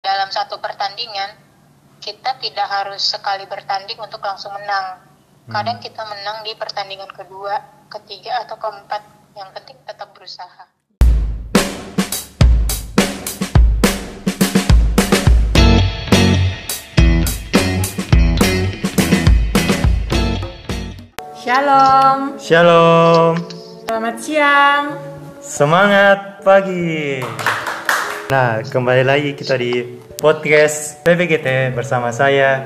dalam satu pertandingan kita tidak harus sekali bertanding untuk langsung menang. Kadang kita menang di pertandingan kedua, ketiga atau keempat. Yang penting tetap berusaha. Shalom, Shalom, selamat siang. semangat pagi. Nah, kembali lagi kita di podcast PPGT bersama saya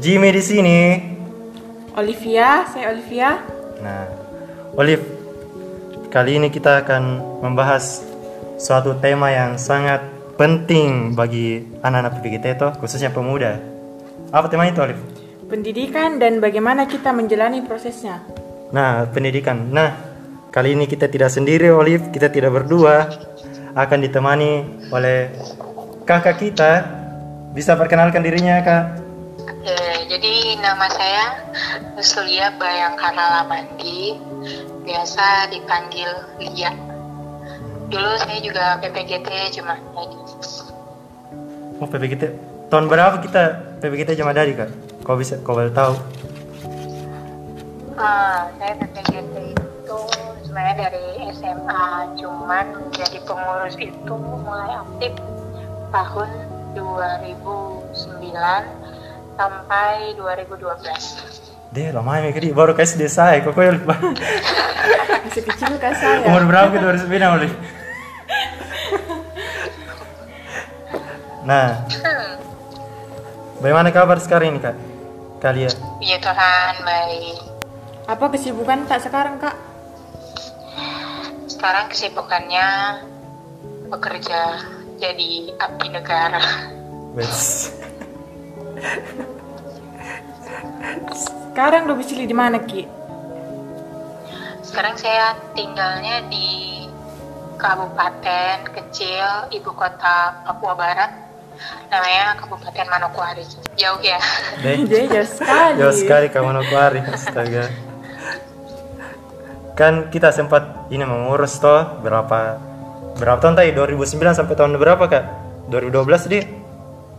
Jimmy di sini. Olivia, saya Olivia. Nah, Olive, kali ini kita akan membahas suatu tema yang sangat penting bagi anak-anak PPGT itu, khususnya pemuda. Apa tema itu, Olive? Pendidikan dan bagaimana kita menjalani prosesnya. Nah, pendidikan. Nah, kali ini kita tidak sendiri, Olive. Kita tidak berdua. Akan ditemani oleh kakak kita. Bisa perkenalkan dirinya, Kak? Oke, jadi nama saya Nusulia Bayangkara Lamandi, biasa dipanggil Lia. Dulu saya juga PPGT cuma jadi Oh, PPGT. Tahun berapa kita PPGT Jama Dari, Kak? Kau bisa, kau boleh tahu? Ah, saya PPGT itu sebenarnya dari SMA, cuman jadi pengurus itu mulai aktif tahun 2009 sampai 2012. Deh, lama ya, Kak. Baru kasih desa ya. Kok lupa? Masih kecil kan saya. Umur berapa kita 2009, Olive? Nah, Hmm, bagaimana kabar sekarang ini, Kak? Kalian? puji Tuhan baik. Apa kesibukan tak sekarang kak? Sekarang kesibukannya bekerja jadi abdi negara. Wes. Sekarang domisili di mana ki? Sekarang saya tinggalnya di kabupaten kecil ibu kota Papua Barat namanya Kabupaten Manokwari jauh ya Deh. Dia jauh sekali. Jauh sekali kamu Manokwari, astaga. Kan kita sempat ini mengurus toh berapa berapa tahun tadi 2009 sampai tahun berapa kak? 2012 deh.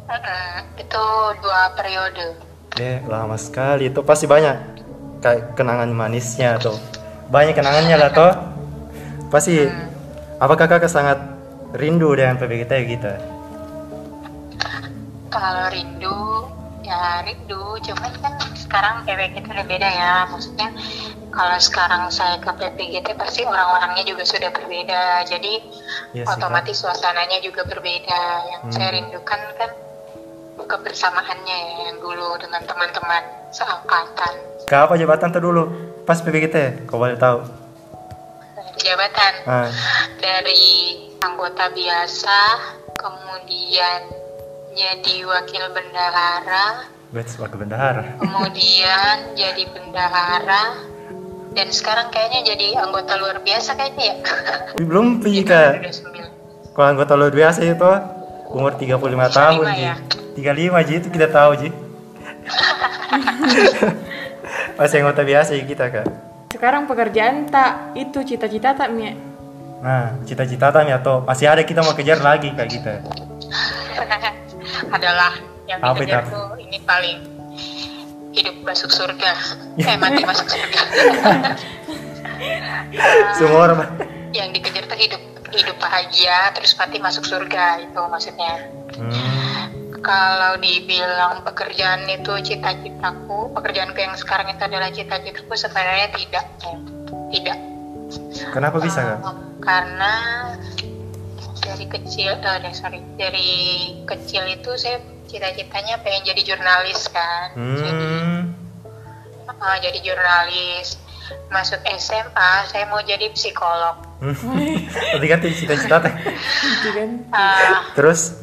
Mm-mm, itu dua periode Eh lama sekali itu pasti banyak kayak kenangan manisnya atau banyak kenangannya lah toh. Pasti apakah kakak sangat rindu dengan PPGT kita? kalau rindu ya rindu cuman kan sekarang PPGT udah beda ya maksudnya kalau sekarang saya ke PPGT pasti orang-orangnya juga sudah berbeda jadi Iya sih, otomatis suasananya juga berbeda yang Hmm. saya rindukan kan kebersamaannya ya yang dulu dengan teman-teman seangkatan Kak apa jabatan tuh dulu pas PPGT? Kau boleh tahu? jabatan Ah, dari anggota biasa kemudian jadi wakil bendahara Wes wakil bendahara. kemudian jadi bendahara dan sekarang kayaknya jadi anggota luar biasa kayaknya ya Belum pi kak. Udah sembilan. Kalau anggota luar biasa itu umur 35 tahun Ji. ya? 35 Ji itu kita tahu Ji. Masih anggota biasa ya kita kak. Sekarang pekerjaan tak itu cita-cita tak mi? Nah cita-cita kami atau masih ada kita mau kejar lagi kak kita. adalah yang Apa dikejar itu? tuh ini paling hidup masuk surga. Eh mati masuk surga. Semua orang yang dikejar tuh hidup hidup bahagia terus mati masuk surga itu maksudnya. Hmm, kalau dibilang pekerjaan itu cita-citaku pekerjaanku yang sekarang itu adalah cita-citaku sebenarnya tidak eh, tidak. Kenapa bisa kak? Um, karena dari kecil eh dari- sorry. Dari kecil itu saya cita-citanya pengen jadi jurnalis kan. Jadi Hmm, uh, jadi jurnalis. Masuk SMA saya mau jadi psikolog. Tadi kan cita-cita teh. Uh, Terus?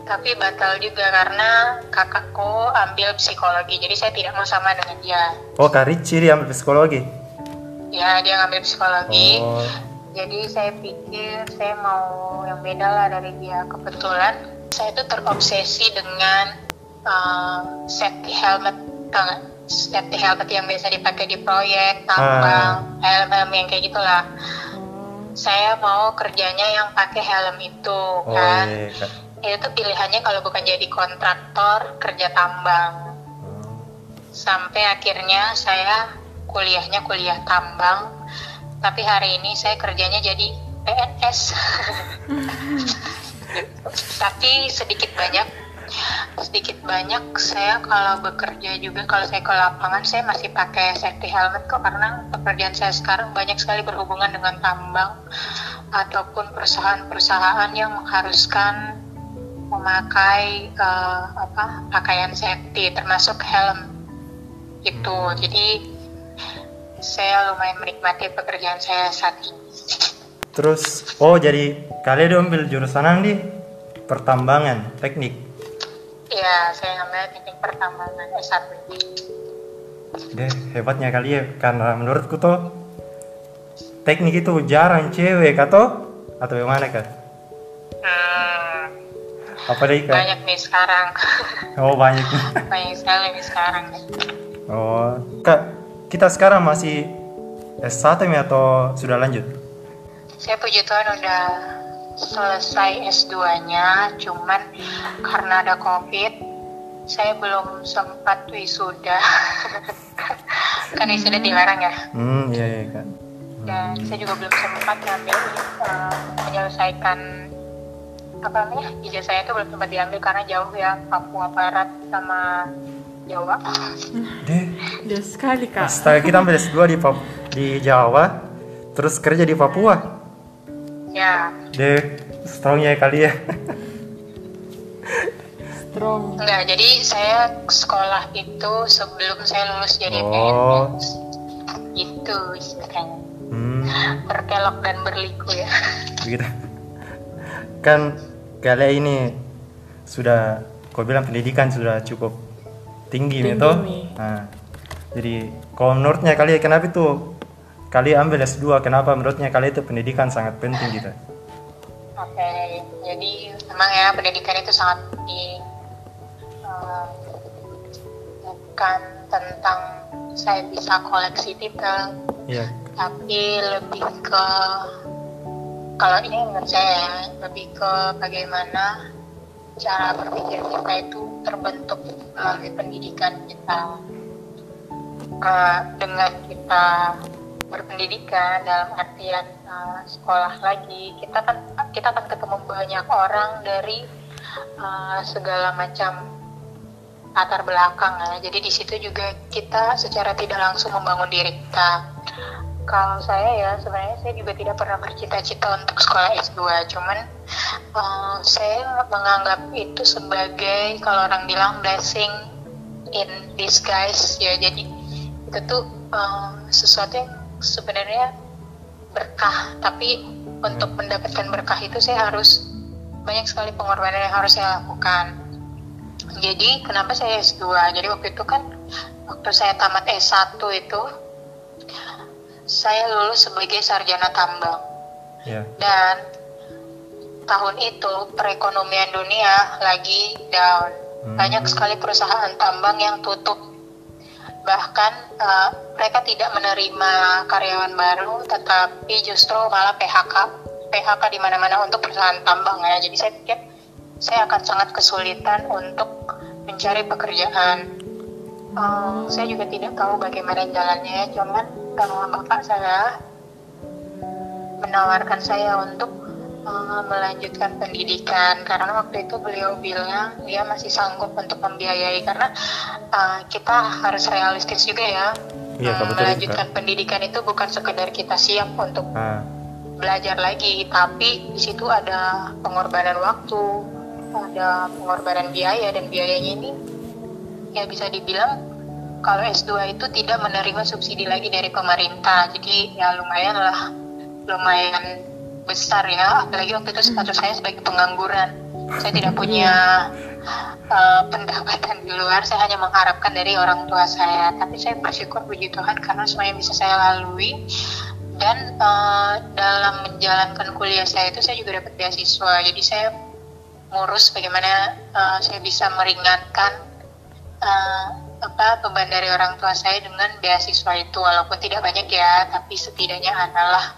Tapi batal juga karena kakakku ambil psikologi. Jadi saya tidak mau sama dengan dia. Oh kak Ricci dia ambil psikologi. ya dia ngambil psikologi. Oh, jadi saya pikir saya mau yang beda lah dari dia. Kebetulan saya tuh terobsesi dengan uh, safety helmet tau nggak? safety helmet yang biasa dipakai di proyek tambang helm yang kayak gitulah. Saya mau kerjanya yang pakai helm itu oh kan? iya kak. itu pilihannya kalau bukan jadi kontraktor kerja tambang. Sampai akhirnya saya kuliahnya kuliah tambang tapi hari ini saya kerjanya jadi PNS tapi sedikit banyak sedikit banyak saya kalau bekerja juga kalau saya ke lapangan saya masih pakai safety helmet kok karena pekerjaan saya sekarang banyak sekali berhubungan dengan tambang ataupun perusahaan-perusahaan yang mengharuskan memakai uh, apa pakaian safety termasuk helm. Itu jadi saya lumayan menikmati pekerjaan saya saat ini terus oh jadi kalian ambil jurusan di pertambangan teknik Iya, saya ambil teknik pertambangan S1. Deh, hebatnya kali ya, karena menurutku tuh teknik itu jarang cewek atau atau bagaimana kak? Hmm, Apa deh kak? banyak nih sekarang. Oh banyak. banyak sekali nih sekarang. Oh, kak, kita sekarang masih S1 ya atau sudah lanjut? Saya puji Tuhan udah selesai S2-nya, cuman karena ada COVID, saya belum sempat wisuda. kan wisuda dilarang ya. Hmm, iya iya kak. Dan saya juga belum sempat ngambil uh, menyelesaikan apa namanya ijazah saya itu belum sempat diambil karena jauh ya Papua Barat sama Jawa. Deh, Dia sekali kak. astaga kita ambil S2 di Pap di Jawa, terus kerja di Papua. Ya, Deh, strongnya kali ya. Strong. enggak. Jadi saya sekolah itu sebelum saya lulus jadi Oh. PNS. Gitu istilahnya. Hmm, Berkelok dan berliku ya. begitu. Kan kalian ini sudah, kau bilang pendidikan sudah cukup tinggi, Tinggi, gitu. Nah, jadi kalau menurutnya kalian kenapa itu kalian ambil S2 kenapa menurutnya kalian itu pendidikan sangat penting gitu Oke, jadi memang ya pendidikan itu sangat penting. Eh, bukan tentang saya bisa koleksi titel, iya tapi lebih ke kalau ini menurut saya ya, lebih ke bagaimana cara berpikir kita itu terbentuk melalui pendidikan kita. Eh, dengan kita berpendidikan dalam artian uh, sekolah lagi kita kan kita akan ketemu banyak orang dari uh, segala macam latar belakang ya. Jadi di situ juga kita secara tidak langsung membangun diri kita. Kalau saya ya sebenarnya saya juga tidak pernah bercita-cita untuk sekolah S2 cuman uh, saya menganggap itu sebagai kalau orang bilang blessing in disguise ya. Jadi itu tuh uh, sesuatu yang sebenarnya berkah tapi untuk mendapatkan berkah itu saya harus banyak sekali pengorbanan yang harus saya lakukan. Jadi kenapa saya S2 jadi waktu itu kan waktu saya tamat S1 itu saya lulus sebagai sarjana tambang. Iya dan tahun itu perekonomian dunia lagi down. Hmm. banyak sekali perusahaan tambang yang tutup bahkan uh, mereka tidak menerima karyawan baru tetapi justru malah PHK PHK di mana-mana untuk perusahaan tambang ya. Jadi saya pikir saya akan sangat kesulitan untuk mencari pekerjaan. Uh, saya juga tidak tahu bagaimana jalannya cuman uh, bapak saya menawarkan saya untuk uh, melanjutkan pendidikan. Karena waktu itu beliau bilang dia masih sanggup untuk membiayai. Karena uh, kita harus realistis juga ya. Iya, Uh, betul melanjutkan pendidikan itu bukan sekedar kita siap untuk ah. belajar lagi. Tapi di situ ada pengorbanan waktu ada pengorbanan biaya dan biayanya ini ya bisa dibilang kalau S2 itu tidak menerima subsidi lagi dari pemerintah. Jadi ya lumayan lah lumayan besar ya apalagi waktu itu status saya sebagai pengangguran. Saya tidak punya uh, pendapatan di luar saya hanya mengharapkan dari orang tua saya. Tapi saya bersyukur puji Tuhan karena semuanya bisa saya lalui. Dan uh, dalam menjalankan kuliah saya itu saya juga dapat beasiswa. Jadi saya ngurus bagaimana uh, saya bisa meringankan uh, apa beban dari orang tua saya dengan beasiswa itu. Walaupun tidak banyak ya tapi setidaknya adalah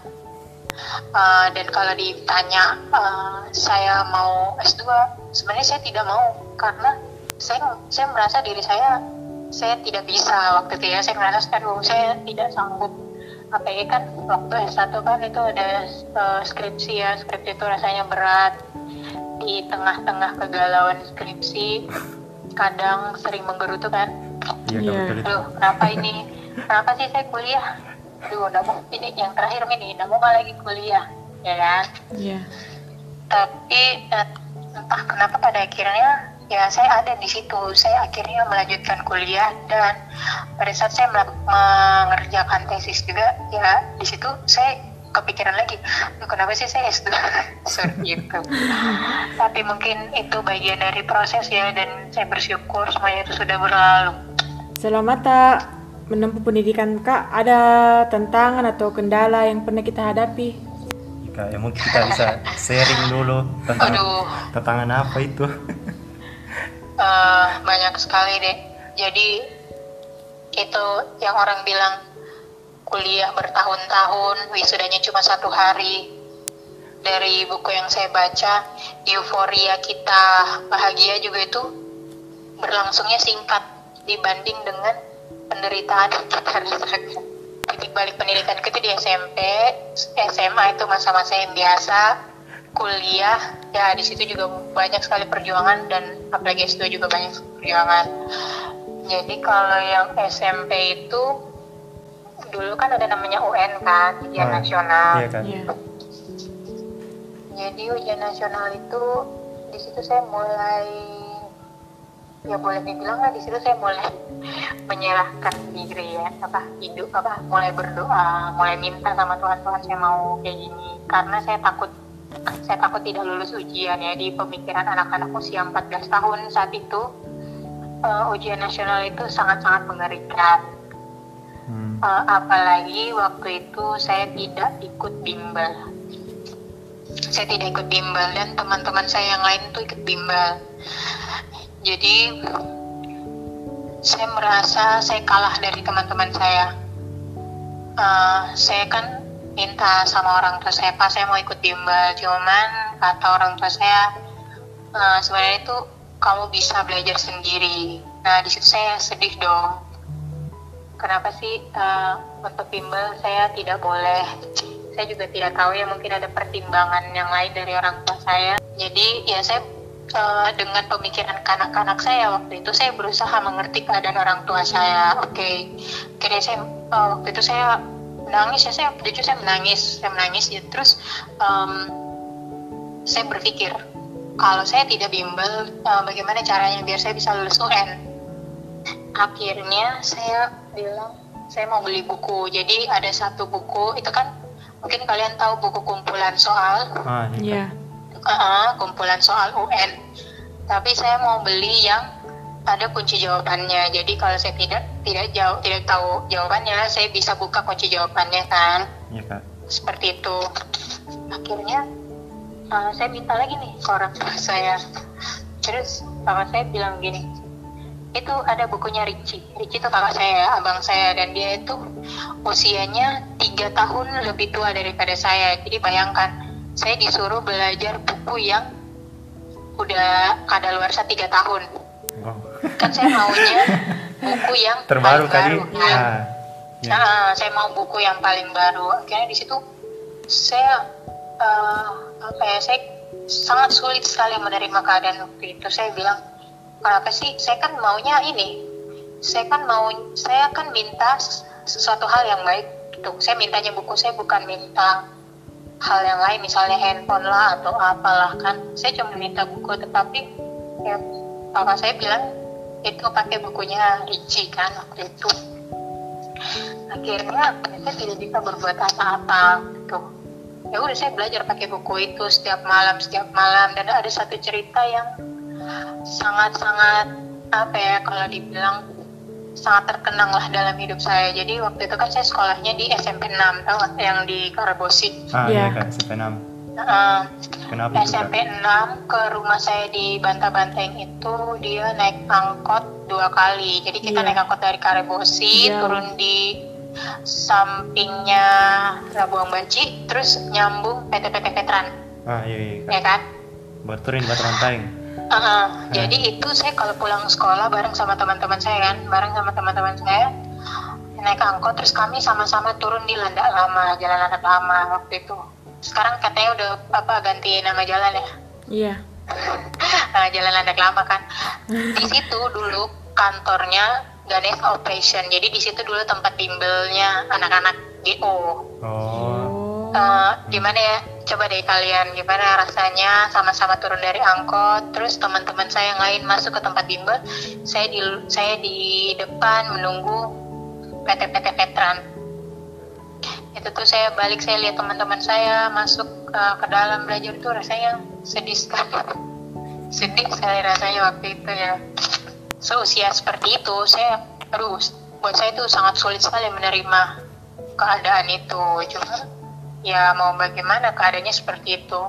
Uh, dan kalau ditanya uh, saya mau S2 sebenarnya saya tidak mau. Karena saya saya merasa diri saya saya tidak bisa waktu itu ya. Saya merasa aduh saya tidak sanggup. Apalagi kan waktu S1 kan itu ada uh, skripsi ya. Skripsi itu rasanya berat. Di tengah-tengah kegalauan skripsi kadang sering menggerutu kan. Iya, Iya. yeah. aduh kenapa ini? Kenapa sih saya kuliah aduh mau ini yang terakhir ini. Nggak lagi kuliah ya kan? Iya. tapi eh, entah kenapa pada akhirnya ya saya ada di situ. Saya akhirnya melanjutkan kuliah dan pada saat saya mengerjakan tesis juga ya di situ saya kepikiran lagi "Duh, kenapa sih saya S2 seperti itu tapi mungkin itu bagian dari proses ya dan saya bersyukur semuanya itu sudah berlalu. Selama tak menempuh pendidikan Kak, ada tantangan atau kendala yang pernah kita hadapi? Jika ya mungkin kita bisa sharing dulu tentang Aduh. tantangan apa itu. Eh, banyak sekali deh. Jadi itu yang orang bilang kuliah bertahun-tahun, wisudanya cuma satu hari. Dari buku yang saya baca, euforia kita bahagia juga itu berlangsungnya singkat dibanding dengan penderitaan yang kita rasakan. Titik balik pendidikan itu di SMP, SMA itu masa-masa yang biasa, kuliah ya di situ juga banyak sekali perjuangan dan apalagi S2 juga banyak perjuangan. Jadi kalau yang SMP itu dulu kan ada namanya UN kan, ujian Oh, nasional. Iya kan? Iya. Jadi ujian nasional itu di situ saya mulai ya boleh dibilang lah di situ saya mulai menyerahkan diri ya apa hidup apa mulai berdoa mulai minta sama Tuhan Tuhan saya mau kayak gini. Karena saya takut saya takut tidak lulus ujian ya di pemikiran anak-anak usia 14 tahun saat itu eh, ujian nasional itu sangat-sangat mengerikan. Hmm. Eh, apalagi waktu itu saya tidak ikut bimbel. Saya tidak ikut bimbel dan teman-teman saya yang lain tuh ikut bimbel jadi saya merasa saya kalah dari teman-teman saya. Eh, saya kan minta sama orang tua saya pas saya mau ikut bimbel cuman kata orang tua saya "Eh, sebenarnya itu kamu bisa belajar sendiri. Nah di situ saya sedih dong. Kenapa sih eh, untuk bimbel saya tidak boleh? Saya juga tidak tahu ya mungkin ada pertimbangan yang lain dari orang tua saya. Jadi ya saya eh, dengan pemikiran kanak-kanak saya waktu itu saya berusaha mengerti keadaan orang tua saya. Oke akhirnya saya eh, waktu itu saya menangis ya saya jujur saya menangis saya menangis ya. Terus em, saya berpikir kalau saya tidak bimbel eh, bagaimana caranya biar saya bisa lulus UN akhirnya saya bilang saya mau beli buku. Jadi ada satu buku itu kan mungkin kalian tahu buku kumpulan soal. Ah, iya. Iya. Uh, kumpulan soal UN tapi saya mau beli yang ada kunci jawabannya. Jadi kalau saya tidak tidak jauh tidak tahu jawabannya saya bisa buka kunci jawabannya kan. Iya kak. seperti itu. Akhirnya uh, saya minta lagi nih ke orang tua saya. Terus kakak saya bilang gini itu ada bukunya Ricci. Ricci itu kakak saya abang saya. Dan dia itu usianya tiga tahun lebih tua daripada saya. Jadi bayangkan saya disuruh belajar buku yang udah kadaluarsa tiga tahun Wow. kan saya maunya buku yang Terbaru paling baru, kan? Ah, iya. Nah, saya mau buku yang paling baru. Akhirnya di situ saya eh, apa ya? Saya sangat sulit sekali menerima keadaan waktu itu. Saya bilang, kenapa sih? Saya kan maunya ini. Saya kan mau, saya kan minta sesuatu hal yang baik. Gitu. Saya mintanya buku. Saya bukan minta hal yang lain, misalnya handphone lah atau apalah kan. Saya cuma minta buku, tetapi ya kakak saya bilang itu pakai bukunya Ricci kan waktu itu. Akhirnya saya tidak bisa berbuat apa-apa gitu. Ya udah saya belajar pakai buku itu setiap malam setiap malam. Dan ada satu cerita yang sangat-sangat apa ya kalau dibilang sangat terkenang lah dalam hidup saya jadi waktu itu kan saya sekolahnya di SMP 6 tau yang di Karabosi Ah, iya Iya. kak. SMP 6. Nah, Kenapa itu kak? SMP 6 ke rumah saya di Bantah-Banteng itu dia naik angkot dua kali. Jadi kita Iya. naik angkot dari Karebosi, Iya. turun di sampingnya Labuang Baci terus nyambung PT-PT Veteran ah iya iya ya kak kan berturin batu rantaing Uh-uh. Jadi itu saya kalau pulang sekolah bareng sama teman-teman saya kan, bareng sama teman-teman saya naik angkot terus kami sama-sama turun di Landak Lama, Jalan Landak Lama waktu itu. Sekarang katanya udah apa ganti nama jalan ya. Iya. Nah, jalan Landak Lama kan. Di situ dulu kantornya Ganes Operation. Jadi di situ dulu tempat bimbelnya anak-anak GO. oh Eh, gimana ya? Coba deh kalian gimana rasanya? Sama-sama turun dari angkot terus teman-teman saya yang lain masuk ke tempat bimbel. Saya di saya di depan menunggu PT-PT veteran itu tuh saya balik saya lihat teman-teman saya masuk eh, ke dalam belajar tuh rasanya sedih sekali. Sedih sekali rasanya waktu itu ya. Seusia seperti itu saya aduh buat saya itu sangat sulit sekali menerima keadaan itu. Cuma ya mau bagaimana keadaannya seperti itu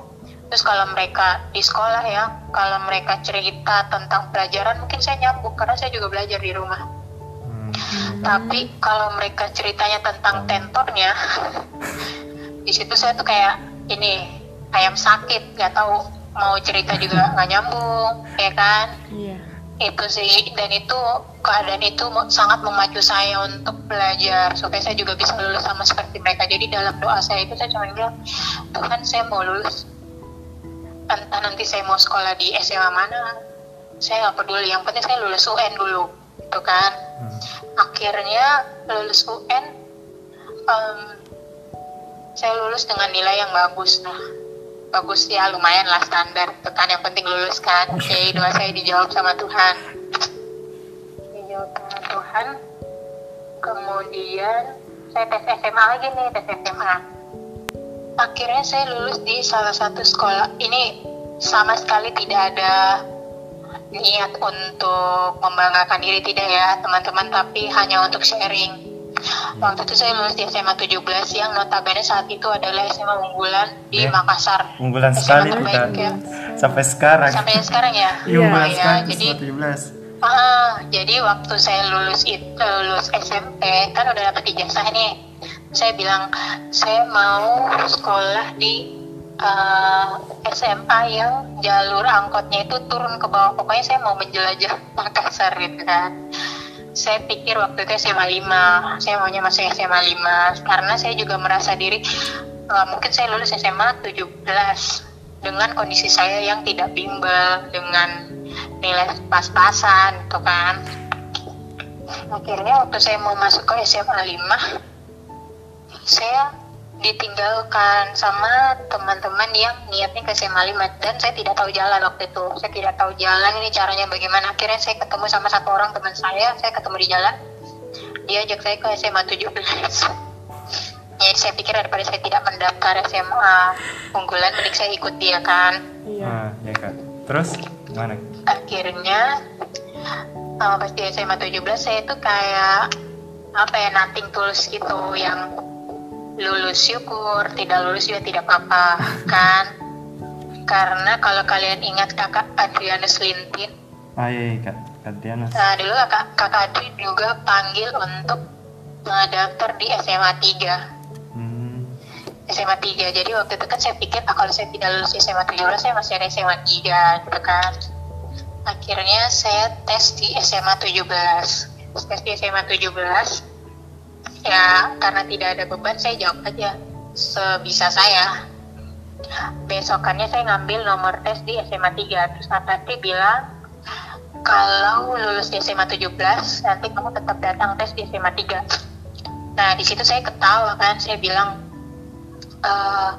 terus kalau mereka di sekolah ya kalau mereka cerita tentang pelajaran mungkin saya nyambung karena saya juga belajar di rumah hmm. tapi kalau mereka ceritanya tentang tentornya di situ saya tuh kayak ini ayam sakit nggak tahu mau cerita juga nggak nyambung ya kan Iya. itu sih dan itu keadaan itu sangat memacu saya untuk belajar. Supaya saya juga bisa lulus sama seperti mereka. Jadi dalam doa saya itu saya cuma bilang Tuhan saya mau lulus. Entah nanti saya mau sekolah di SMA mana. Saya nggak peduli. Yang penting saya lulus UN dulu. Itu kan. Hmm. akhirnya lulus UN em, saya lulus dengan nilai yang bagus. Nah bagus ya lumayan lah standar. Itu kan. Yang penting lulus kan. Oke doa saya dijawab sama Tuhan Tuhan. Kemudian saya tes SMA lagi nih tes SMA akhirnya saya lulus di salah satu sekolah. Ini sama sekali tidak ada niat untuk membanggakan diri tidak ya teman-teman tapi hanya untuk sharing. Waktu itu saya lulus di SMA 17 yang notabene saat itu adalah SMA unggulan di Ya. Makassar. unggulan SMA sekali terbaik kita ya. sampai sekarang. Sampai sekarang ya? Iya, ya, jadi SMA 17 ah, jadi waktu saya lulus itu lulus SMP kan udah dapet ijazah nih. Saya bilang saya mau sekolah di eh, SMA yang jalur angkotnya itu turun ke bawah. Pokoknya saya mau menjelajah Makassar gitu kan. Saya pikir waktu itu SMA 5 saya maunya masuk SMA 5 karena saya juga merasa diri eh, mungkin saya lulus SMA 17 dengan kondisi saya yang tidak bimbel dengan nilai pas-pasan gitu kan. Akhirnya waktu saya mau masuk ke SMA 5 saya ditinggalkan sama teman-teman yang niatnya ke SMA 5 dan saya tidak tahu jalan waktu itu. Saya tidak tahu jalan ini caranya bagaimana. Akhirnya saya ketemu sama satu orang teman saya saya ketemu di jalan. Dia ajak saya ke SMA 17 jadi saya pikir daripada saya tidak mendaftar SMA unggulan mending saya ikut dia kan. Iya. ya kak. Terus gimana? Akhirnya uh, pas di SMA 17 saya tuh kayak apa ya nothing tulus gitu. Yang lulus syukur tidak lulus juga tidak apa-apa kan? Karena kalau kalian ingat kakak Adrianus Lintin. Ah iya, iya kak Diana nah dulu kakak, kakak Adri juga panggil untuk mendaftar di SMA 3 hmm. SMA 3 jadi waktu itu kan saya pikir ah, kalau saya tidak lulus SMA 17 saya masih ada SMA 3 gitu kan. Akhirnya saya tes di SMA 17 tes di SMA 17 ya karena tidak ada beban saya jawab aja sebisa saya. Besokannya saya ngambil nomor tes di SMA 3 terus Natati bilang kalau lulus di SMA 17 nanti kamu tetap datang tes di SMA 3 nah di situ saya ketawa kan. Saya bilang "Eh,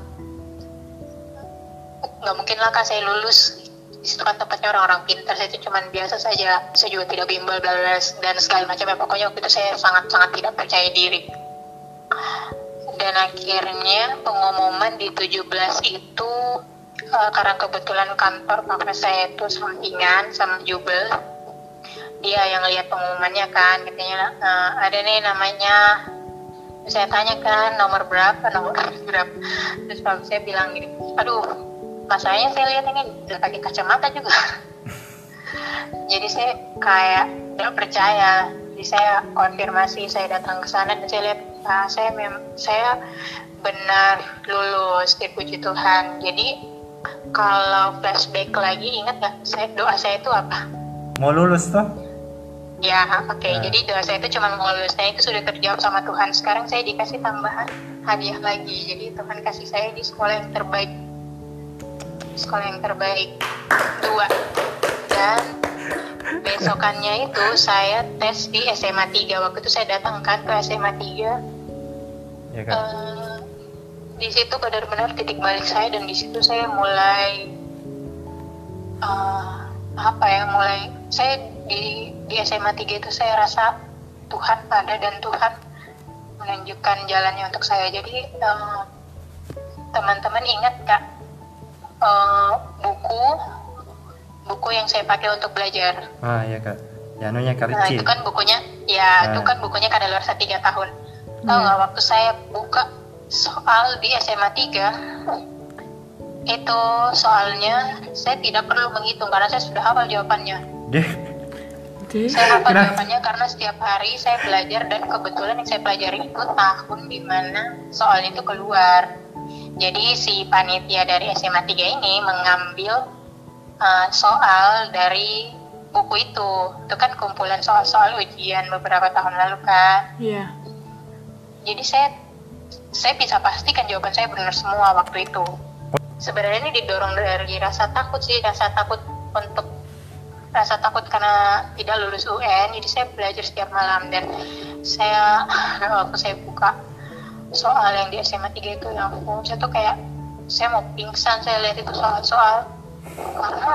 nggak mungkin lah kan saya lulus. Di situ kan tempatnya orang-orang pintar. Saya itu cuman biasa saja. Saya juga tidak bimbel dan segala macam ya. Pokoknya waktu itu saya sangat sangat tidak percaya diri. Dan akhirnya pengumuman di 17 itu eh, karena kebetulan kantor papa saya itu sampingan sama Jubel. Dia yang lihat pengumumannya kan katanya "Eh, ada nih namanya saya tanya kan nomor berapa nomor berapa terus papa saya bilang gini aduh masalahnya saya lihat ini udah pakai kacamata juga jadi saya kayak tidak percaya jadi saya konfirmasi saya datang ke sana dan saya lihat Pak. Saya mem saya benar lulus dipuji Tuhan. Jadi kalau flashback lagi ingat nggak saya doa saya itu apa? Mau lulus toh? Ya, oke. Nah. Jadi doa saya itu cuma mau lulus. Nah, itu sudah terjawab sama Tuhan. Sekarang saya dikasih tambahan hadiah lagi. Jadi Tuhan kasih saya di sekolah yang terbaik. Sekolah yang terbaik. Dua. Dan besokannya itu saya tes di SMA 3. Waktu itu saya datangkan ke SMA 3. Ya kan? Eh, di situ benar-benar titik balik saya dan di situ saya mulai eh, apa ya mulai saya di di SMA 3 itu saya rasa Tuhan ada dan Tuhan menunjukkan jalannya untuk saya jadi eh, teman-teman ingat kak eh, buku buku yang saya pakai untuk belajar Ah ya kak. Ya anunya kak Nah itu kan bukunya, ya itu Nah. kan bukunya kadaluarsa tiga tahun. Tahu nggak waktu saya buka soal di SMA 3 itu soalnya saya tidak perlu menghitung karena saya sudah hafal jawabannya. Deh. Oke. Saya hafal Kenapa? jawabannya karena setiap hari saya belajar dan kebetulan yang saya pelajari itu tahun di mana soal itu keluar. Jadi si panitia dari SMA 3 ini mengambil uh, soal dari buku itu. Itu kan kumpulan soal-soal ujian beberapa tahun lalu kan. Iya. Jadi saya saya bisa pastikan jawaban saya benar semua waktu itu. Sebenarnya ini didorong dari rasa takut sih, rasa takut untuk rasa takut karena tidak lulus UN. Jadi saya belajar setiap malam dan saya waktu saya buka soal yang di SMA 3 itu yang ampun, saya tuh kayak saya mau pingsan saya lihat itu soal-soal karena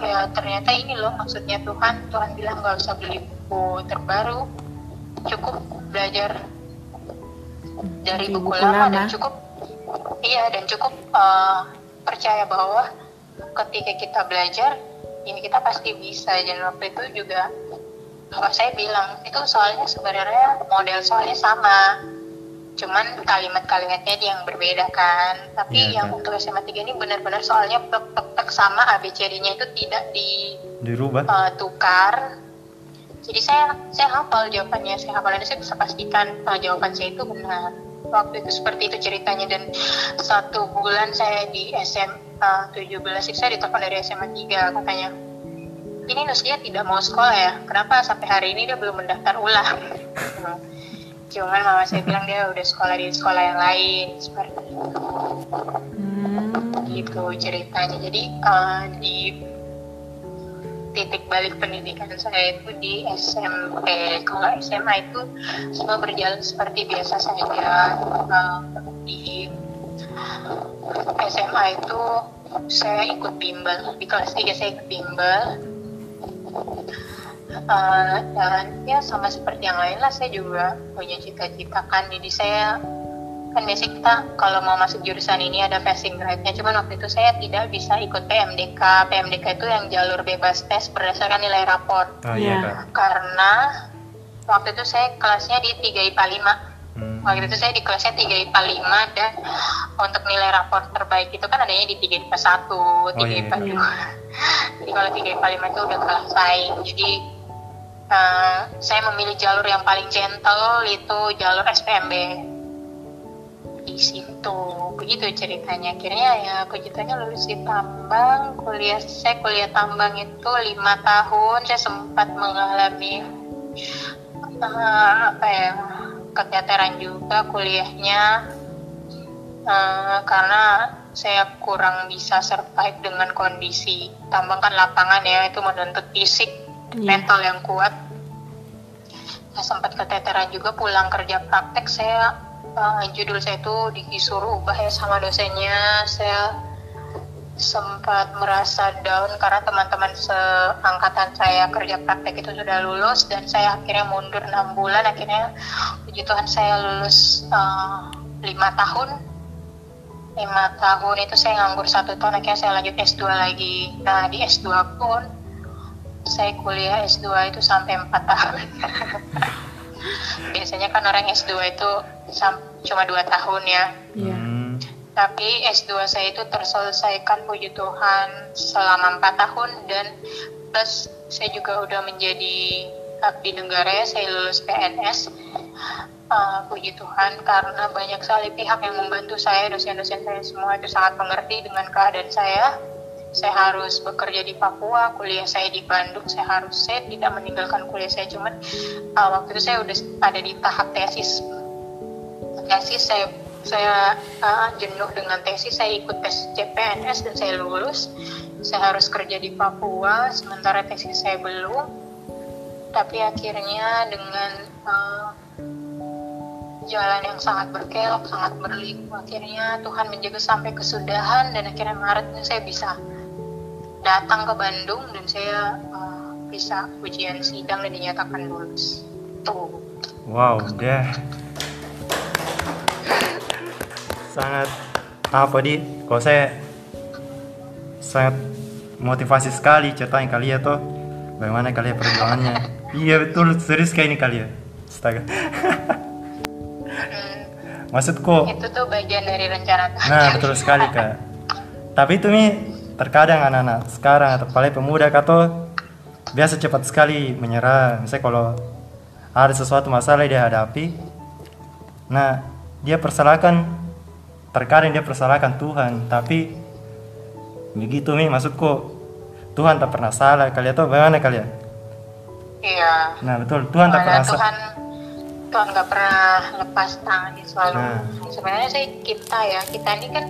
ya ternyata ini loh maksudnya Tuhan Tuhan bilang nggak usah beli buku terbaru cukup belajar dari buku, buku lama, lama. dan cukup iya dan cukup eh, percaya bahwa ketika kita belajar ini kita pasti bisa dan waktu itu juga bapak saya bilang itu soalnya sebenarnya model soalnya sama cuman kalimat-kalimatnya yang berbeda kan tapi Iya, yang kan. untuk SMA 3 ini benar-benar soalnya plek plek sama ABCD-nya itu tidak di Dirubah. uh, tukar. Jadi saya saya hafal jawabannya, saya hafal dan saya bisa pastikan uh, jawaban saya itu benar. Waktu itu seperti itu ceritanya. Dan satu bulan saya di SMA 17 itu saya ditelepon dari SMA 3 katanya ini Nuslia tidak mau sekolah ya? Kenapa sampai hari ini dia belum mendaftar ulang? Cuman mama saya bilang dia udah sekolah di sekolah yang lain seperti itu. Hmm. gitu ceritanya. Jadi eh, di titik balik pendidikan saya itu di SMP kalau SMA itu semua berjalan seperti biasa saja. Di SMA itu saya ikut bimbel di kelas 3 saya ikut bimbel. Eh, dan ya sama seperti yang lain lah saya juga punya cita-cita kan. Jadi saya kan biasanya kita kalau mau masuk jurusan ini ada passing grade-nya cuman waktu itu saya tidak bisa ikut PMDK PMDK itu yang jalur bebas tes berdasarkan nilai raport Oh iya Ya. kak. karena waktu itu saya kelasnya di 3 IPA 5 Hmm. waktu itu saya di kelasnya 3 IPA 5 dan untuk nilai raport terbaik itu kan adanya di 3 IPA 1, 3 iya, IPA iya. 2 jadi kalau 3 IPA 5 itu udah kalah saing jadi eh, saya memilih jalur yang paling gentle itu jalur SPMB di situ. Begitu ceritanya. Akhirnya ya puji Tuhan lulus di tambang. Kuliah saya kuliah tambang itu lima tahun. Saya sempat mengalami eh, apa ya keteteran juga kuliahnya. Eh, karena saya kurang bisa survive dengan kondisi tambang. Kan lapangan ya itu menuntut fisik Iya. mental yang kuat. Saya sempat keteteran juga pulang kerja praktek. Saya eh, judul saya itu disuruh ubah ya sama dosennya. Saya sempat merasa down karena teman-teman seangkatan saya kerja praktek itu sudah lulus dan saya akhirnya mundur enam bulan. Akhirnya puji Tuhan saya lulus eh, lima tahun. Lima tahun itu saya nganggur satu tahun akhirnya saya lanjut S2 lagi. Nah di S2 pun saya kuliah S2 itu sampai 4 tahun biasanya kan orang S2 itu cuma dua tahun ya Iya. Hmm. tapi S2 saya itu terselesaikan puji Tuhan selama empat tahun dan plus saya juga udah menjadi abdi negara ya saya lulus PNS uh, puji Tuhan karena banyak sekali pihak yang membantu saya dosen-dosen saya semua itu sangat mengerti dengan keadaan saya saya harus bekerja di Papua kuliah saya di Bandung saya harus saya tidak meninggalkan kuliah saya. Cuman uh, waktu itu saya udah ada di tahap tesis. Tesis saya saya uh, jenuh dengan tesis saya ikut tes CPNS dan saya lulus. Saya harus kerja di Papua sementara tesis saya belum. Tapi akhirnya dengan uh, jalan yang sangat berkelok, sangat berliku. Akhirnya Tuhan menjaga sampai kesudahan dan akhirnya Maret ini saya bisa datang ke Bandung dan saya uh, bisa ujian sidang dan dinyatakan lulus. Tuh. Wow, dia sangat apa di? Kalau saya sangat motivasi sekali ceritanya kalian tuh bagaimana kalian perjuangannya. iya betul serius kayak ini kalian. Astaga. maksudku itu tuh bagian dari rencana nah betul sekali kak tapi itu nih terkadang anak-anak sekarang atau paling pemuda kata biasa cepat sekali menyerah. Misalnya kalau ada sesuatu masalah yang dihadapi nah dia persalahkan. Terkadang dia persalahkan Tuhan tapi begitu nih maksudku Tuhan tak pernah salah. Kalian tahu bagaimana kalian? Iya. Nah betul Tuhan tak pernah salah Tuhan nggak pernah lepas tangan selalu. Nah. sebenarnya sih kita ya kita ini kan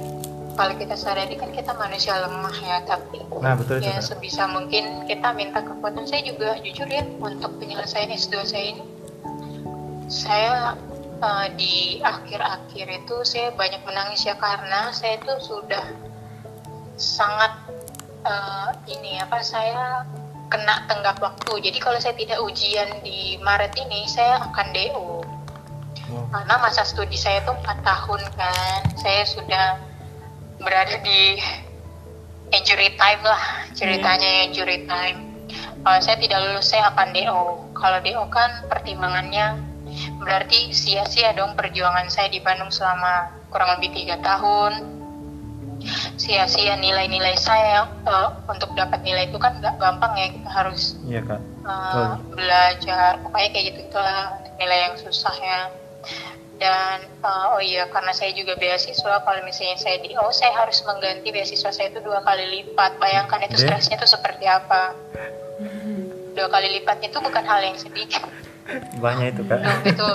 kalau kita sadari kan kita manusia lemah ya tapi nah, betul ya itu, sebisa mungkin kita minta kekuatan saya juga jujur ya untuk penyelesaian S2 saya ini saya uh, di akhir-akhir itu saya banyak menangis ya karena saya itu sudah sangat uh, ini apa saya kena tenggak waktu. Jadi kalau saya tidak ujian di Maret ini, saya akan DO. Karena masa studi saya itu 4 tahun kan. Saya sudah berada di injury time lah, ceritanya hmm. injury time. Kalau saya tidak lulus, saya akan DO. Kalau DO kan pertimbangannya berarti sia-sia dong perjuangan saya di Bandung selama kurang lebih tiga tahun sia-sia nilai-nilai saya uh, untuk dapat nilai itu kan nggak gampang ya kita harus iya, Kak. Uh, belajar pokoknya kayak gitu itulah nilai yang susah ya dan uh, oh iya karena saya juga beasiswa kalau misalnya saya di oh saya harus mengganti beasiswa saya itu dua kali lipat. Bayangkan itu stresnya itu seperti apa. Dua kali lipat itu bukan hal yang sedikit banyak itu kan itu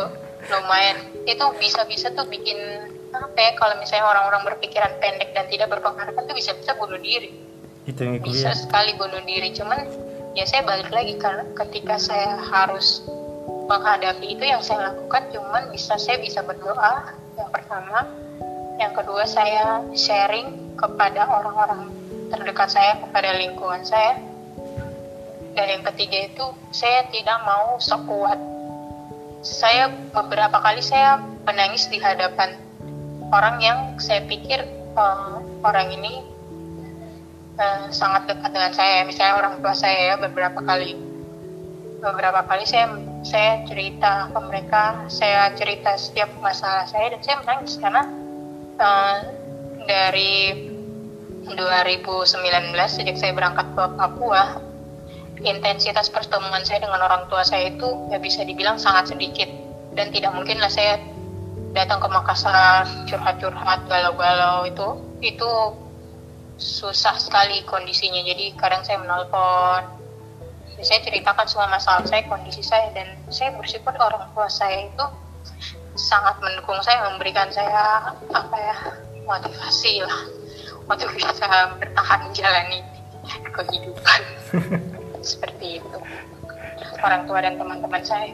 lumayan. Itu bisa-bisa tuh bikin apa ya kalau misalnya orang-orang berpikiran pendek dan tidak berpengharapan tuh bisa-bisa bunuh diri. Itu yang bisa sekali bunuh diri. Cuman ya saya balik lagi karena ketika saya harus menghadapi itu yang saya lakukan cuman bisa saya bisa berdoa. Yang pertama yang kedua saya sharing kepada orang-orang terdekat saya kepada lingkungan saya. Dan yang ketiga itu saya tidak mau sok kuat. Saya beberapa kali saya menangis di hadapan orang yang saya pikir uh, orang ini uh, sangat dekat dengan saya misalnya orang tua saya ya beberapa kali beberapa kali saya saya cerita ke mereka saya cerita setiap masalah saya dan saya menangis karena uh, dari 2019 sejak saya berangkat ke Papua intensitas pertemuan saya dengan orang tua saya itu ya bisa dibilang sangat sedikit. Dan tidak mungkinlah saya datang ke Makassar curhat-curhat galau-galau itu itu susah sekali kondisinya. Jadi kadang saya menelpon saya ceritakan semua masalah saya kondisi saya dan saya bersyukur orang tua saya itu sangat mendukung saya memberikan saya apa ya motivasi lah. Untuk bisa bertahan menjalani kehidupan. Seperti itu. Orang tua dan teman-teman saya.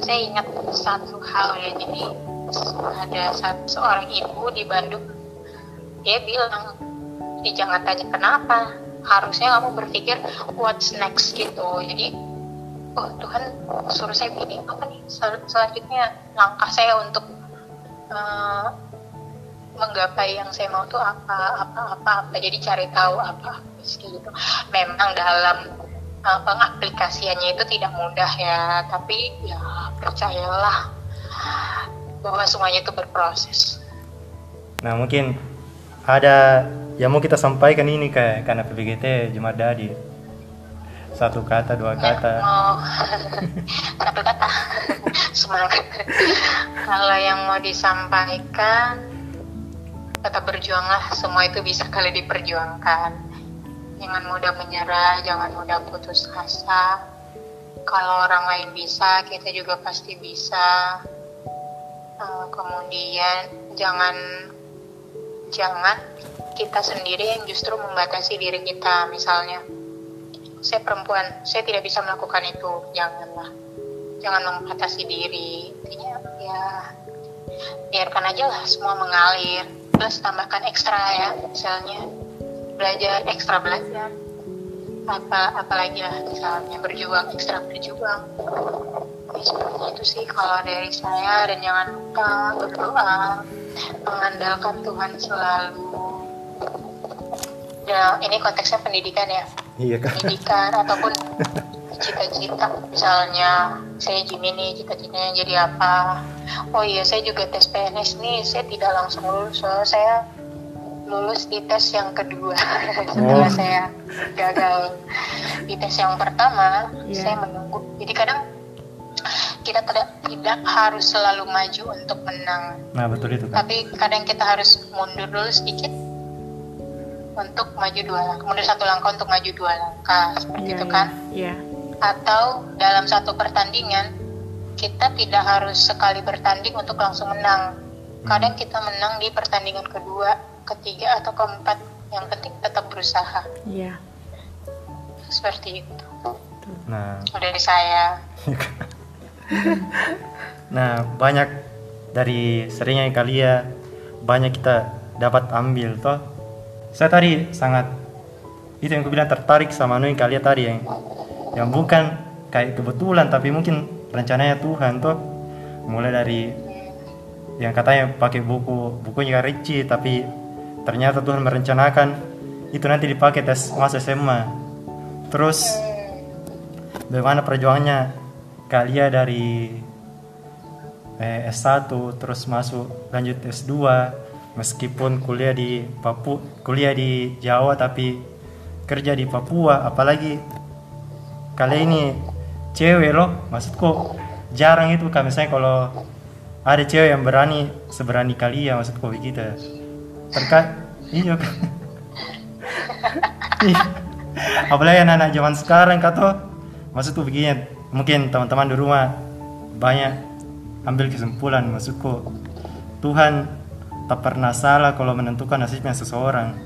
Saya ingat satu hal ya jadi ada satu, seorang ibu di Bandung. Dia bilang di jangan tanya kenapa harusnya kamu berpikir what's next? gitu. Jadi oh Tuhan suruh saya begini apa nih sel selanjutnya langkah saya untuk uh, menggapai yang saya mau tuh apa apa apa apa. Jadi cari tahu apa, apa gitu. Memang dalam uh, pengaplikasiannya itu tidak mudah ya tapi ya percayalah bahwa semuanya itu berproses. Nah mungkin ada yang mau kita sampaikan ini kayak karena PBGT Jumat Dadi. Satu kata dua Ya, kata. mau. Satu kata semangat. Kalau yang mau disampaikan tetap berjuanglah. Semua itu bisa kali diperjuangkan. Jangan mudah menyerah jangan mudah putus asa. Kalau orang lain bisa kita juga pasti bisa. Eh, kemudian jangan jangan kita sendiri yang justru membatasi diri kita misalnya. Saya perempuan saya tidak bisa melakukan itu. Janganlah. Jangan membatasi diri. Intinya ya biarkan aja lah semua mengalir. Plus tambahkan ekstra ya misalnya belajar ekstra belajar. Apa apalagi lah misalnya berjuang ekstra berjuang. Ya, seperti itu sih kalau dari saya. Dan jangan lupa berdoa mengandalkan Tuhan selalu ya ini konteksnya pendidikan ya? Iya kan pendidikan ataupun cita-cita. Misalnya saya Jimmy nih cita-citanya jadi apa? Oh iya saya juga tes PNS nih saya tidak langsung lulus. Soalnya saya lulus di tes yang kedua. Setelah Oh. saya gagal di tes yang pertama Iya. saya menunggu. Jadi kadang kita tidak tidak harus selalu maju untuk menang. Nah betul itu kan tapi kadang kita harus mundur dulu sedikit untuk maju dua langkah mundur satu langkah untuk maju dua langkah seperti Iya, itu iya, kan? Iya. atau dalam satu pertandingan kita tidak harus sekali bertanding untuk langsung menang. Kadang kita menang di pertandingan kedua ketiga atau keempat yang penting tetap berusaha. Iya. seperti itu. Nah. Dari saya. Nah, banyak dari seringnya kalian banyak kita dapat ambil toh. Saya tadi sangat itu yang aku bilang tertarik sama yang kalian tadi yang yang bukan kayak kebetulan tapi mungkin rencananya Tuhan toh. Mulai dari yang katanya pakai buku bukunya Ricci tapi ternyata Tuhan merencanakan itu nanti dipakai tes masa SMA. Terus bagaimana perjuangannya kalian dari eh, S1 terus masuk lanjut S2 meskipun kuliah di Papua kuliah di Jawa tapi kerja di Papua apalagi kalian ini cewek loh maksudku jarang itu kan misalnya kalau ada cewek yang berani seberani kalian maksudku begitu. Terkait iya kan? Iya. apalagi anak-anak zaman sekarang kata maksudku begini mungkin teman-teman di rumah banyak ambil kesimpulan maksudku Tuhan tak pernah salah kalau menentukan nasibnya seseorang.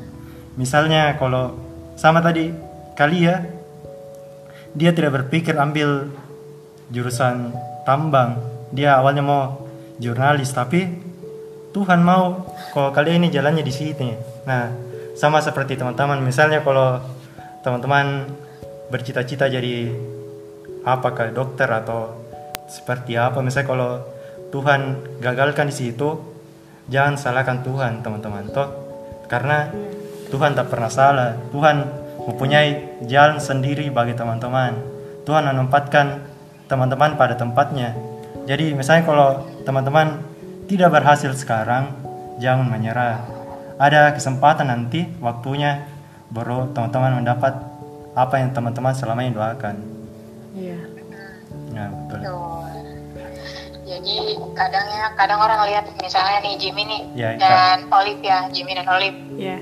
Misalnya kalau sama tadi kali ya dia tidak berpikir ambil jurusan tambang. Dia awalnya mau jurnalis tapi Tuhan mau kalau kalian ini jalannya di sini. Nah sama seperti teman-teman. Misalnya kalau teman-teman bercita-cita jadi apakah dokter atau seperti apa. Misalnya kalau Tuhan gagalkan di situ jangan salahkan Tuhan teman-teman. Toh karena Tuhan tak pernah salah. Tuhan mempunyai jalan sendiri bagi teman-teman. Tuhan menempatkan teman-teman pada tempatnya. Jadi misalnya kalau teman-teman tidak berhasil sekarang jangan menyerah. Ada kesempatan nanti waktunya baru teman-teman mendapat apa yang teman-teman selama ini doakan Jadi kadang ya, kadang orang lihat misalnya nih Jimmy nih Ya, dan Olive ya, Jimmy dan Olive. Iya.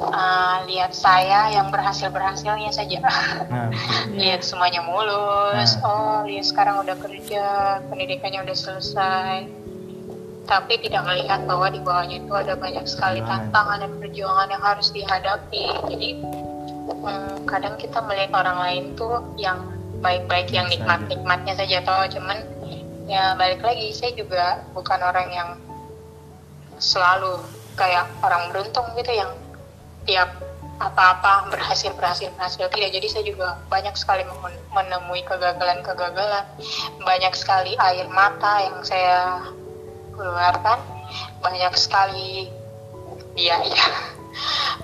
Uh, lihat saya yang berhasil berhasilnya saja. nah lihat semuanya mulus. Nah. Oh, lihat sekarang udah kerja, pendidikannya udah selesai. Tapi tidak melihat bahwa di bawahnya itu ada banyak sekali tantangan dan perjuangan yang harus dihadapi. Jadi hmm, kadang kita melihat orang lain tuh yang baik-baik yang nikmat-nikmatnya saja toh cuman ya balik lagi saya juga bukan orang yang selalu kayak orang beruntung gitu yang tiap apa-apa berhasil berhasil berhasil. Tidak jadi saya juga banyak sekali men- menemui kegagalan-kegagalan. Banyak sekali air mata yang saya keluarkan. Banyak sekali biaya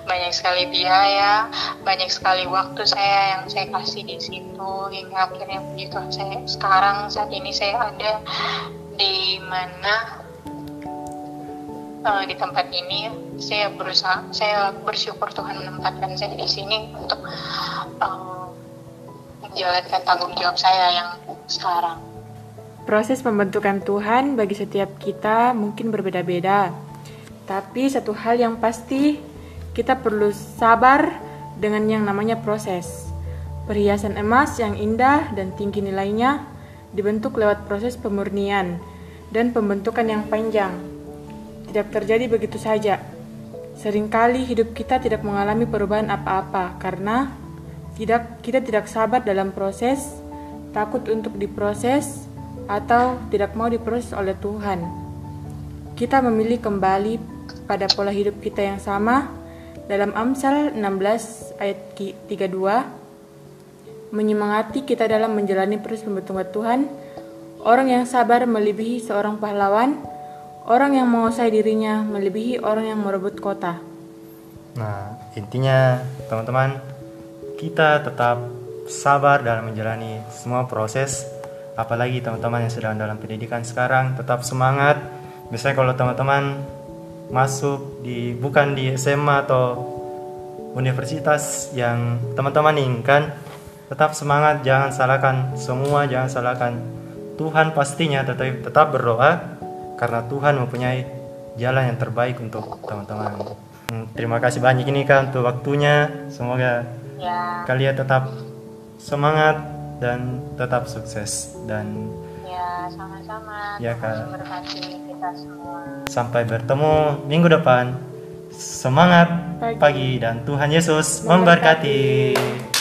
banyak sekali biaya banyak sekali waktu saya yang saya kasih di situ hingga akhirnya begitu saya sekarang saat ini saya ada di mana eh, di tempat ini saya berusaha saya bersyukur Tuhan menempatkan saya di sini untuk eh, menjalankan tanggung jawab saya yang sekarang. Proses pembentukan Tuhan bagi setiap kita mungkin berbeda-beda. Tapi satu hal yang pasti, kita perlu sabar dengan yang namanya proses. Perhiasan emas yang indah dan tinggi nilainya dibentuk lewat proses pemurnian dan pembentukan yang panjang. Tidak terjadi begitu saja. Seringkali hidup kita tidak mengalami perubahan apa-apa karena tidak kita tidak sabar dalam proses, takut untuk diproses atau tidak mau diproses oleh Tuhan. Kita memilih kembali pada pola hidup kita yang sama dalam Amsal 16 ayat 32 menyemangati kita dalam menjalani proses pembentukan Tuhan orang yang sabar melebihi seorang pahlawan orang yang menguasai dirinya melebihi orang yang merebut kota Nah, intinya teman-teman, kita tetap sabar dalam menjalani semua proses. Apalagi teman-teman yang sedang dalam pendidikan sekarang, tetap semangat. Misalnya kalau teman-teman masuk di bukan di SMA atau universitas yang teman-teman inginkan, tetap semangat, jangan salahkan semua, jangan salahkan Tuhan pastinya tetap tetap berdoa karena Tuhan mempunyai jalan yang terbaik untuk teman-teman. Hmm, Terima kasih banyak ini kan untuk waktunya. Semoga Ya, kalian tetap semangat dan tetap sukses dan ya sama-sama. Ya, Kak. kita semua. sampai bertemu minggu depan. Semangat Pagi. pagi dan Tuhan Yesus Memberkati. memberkati.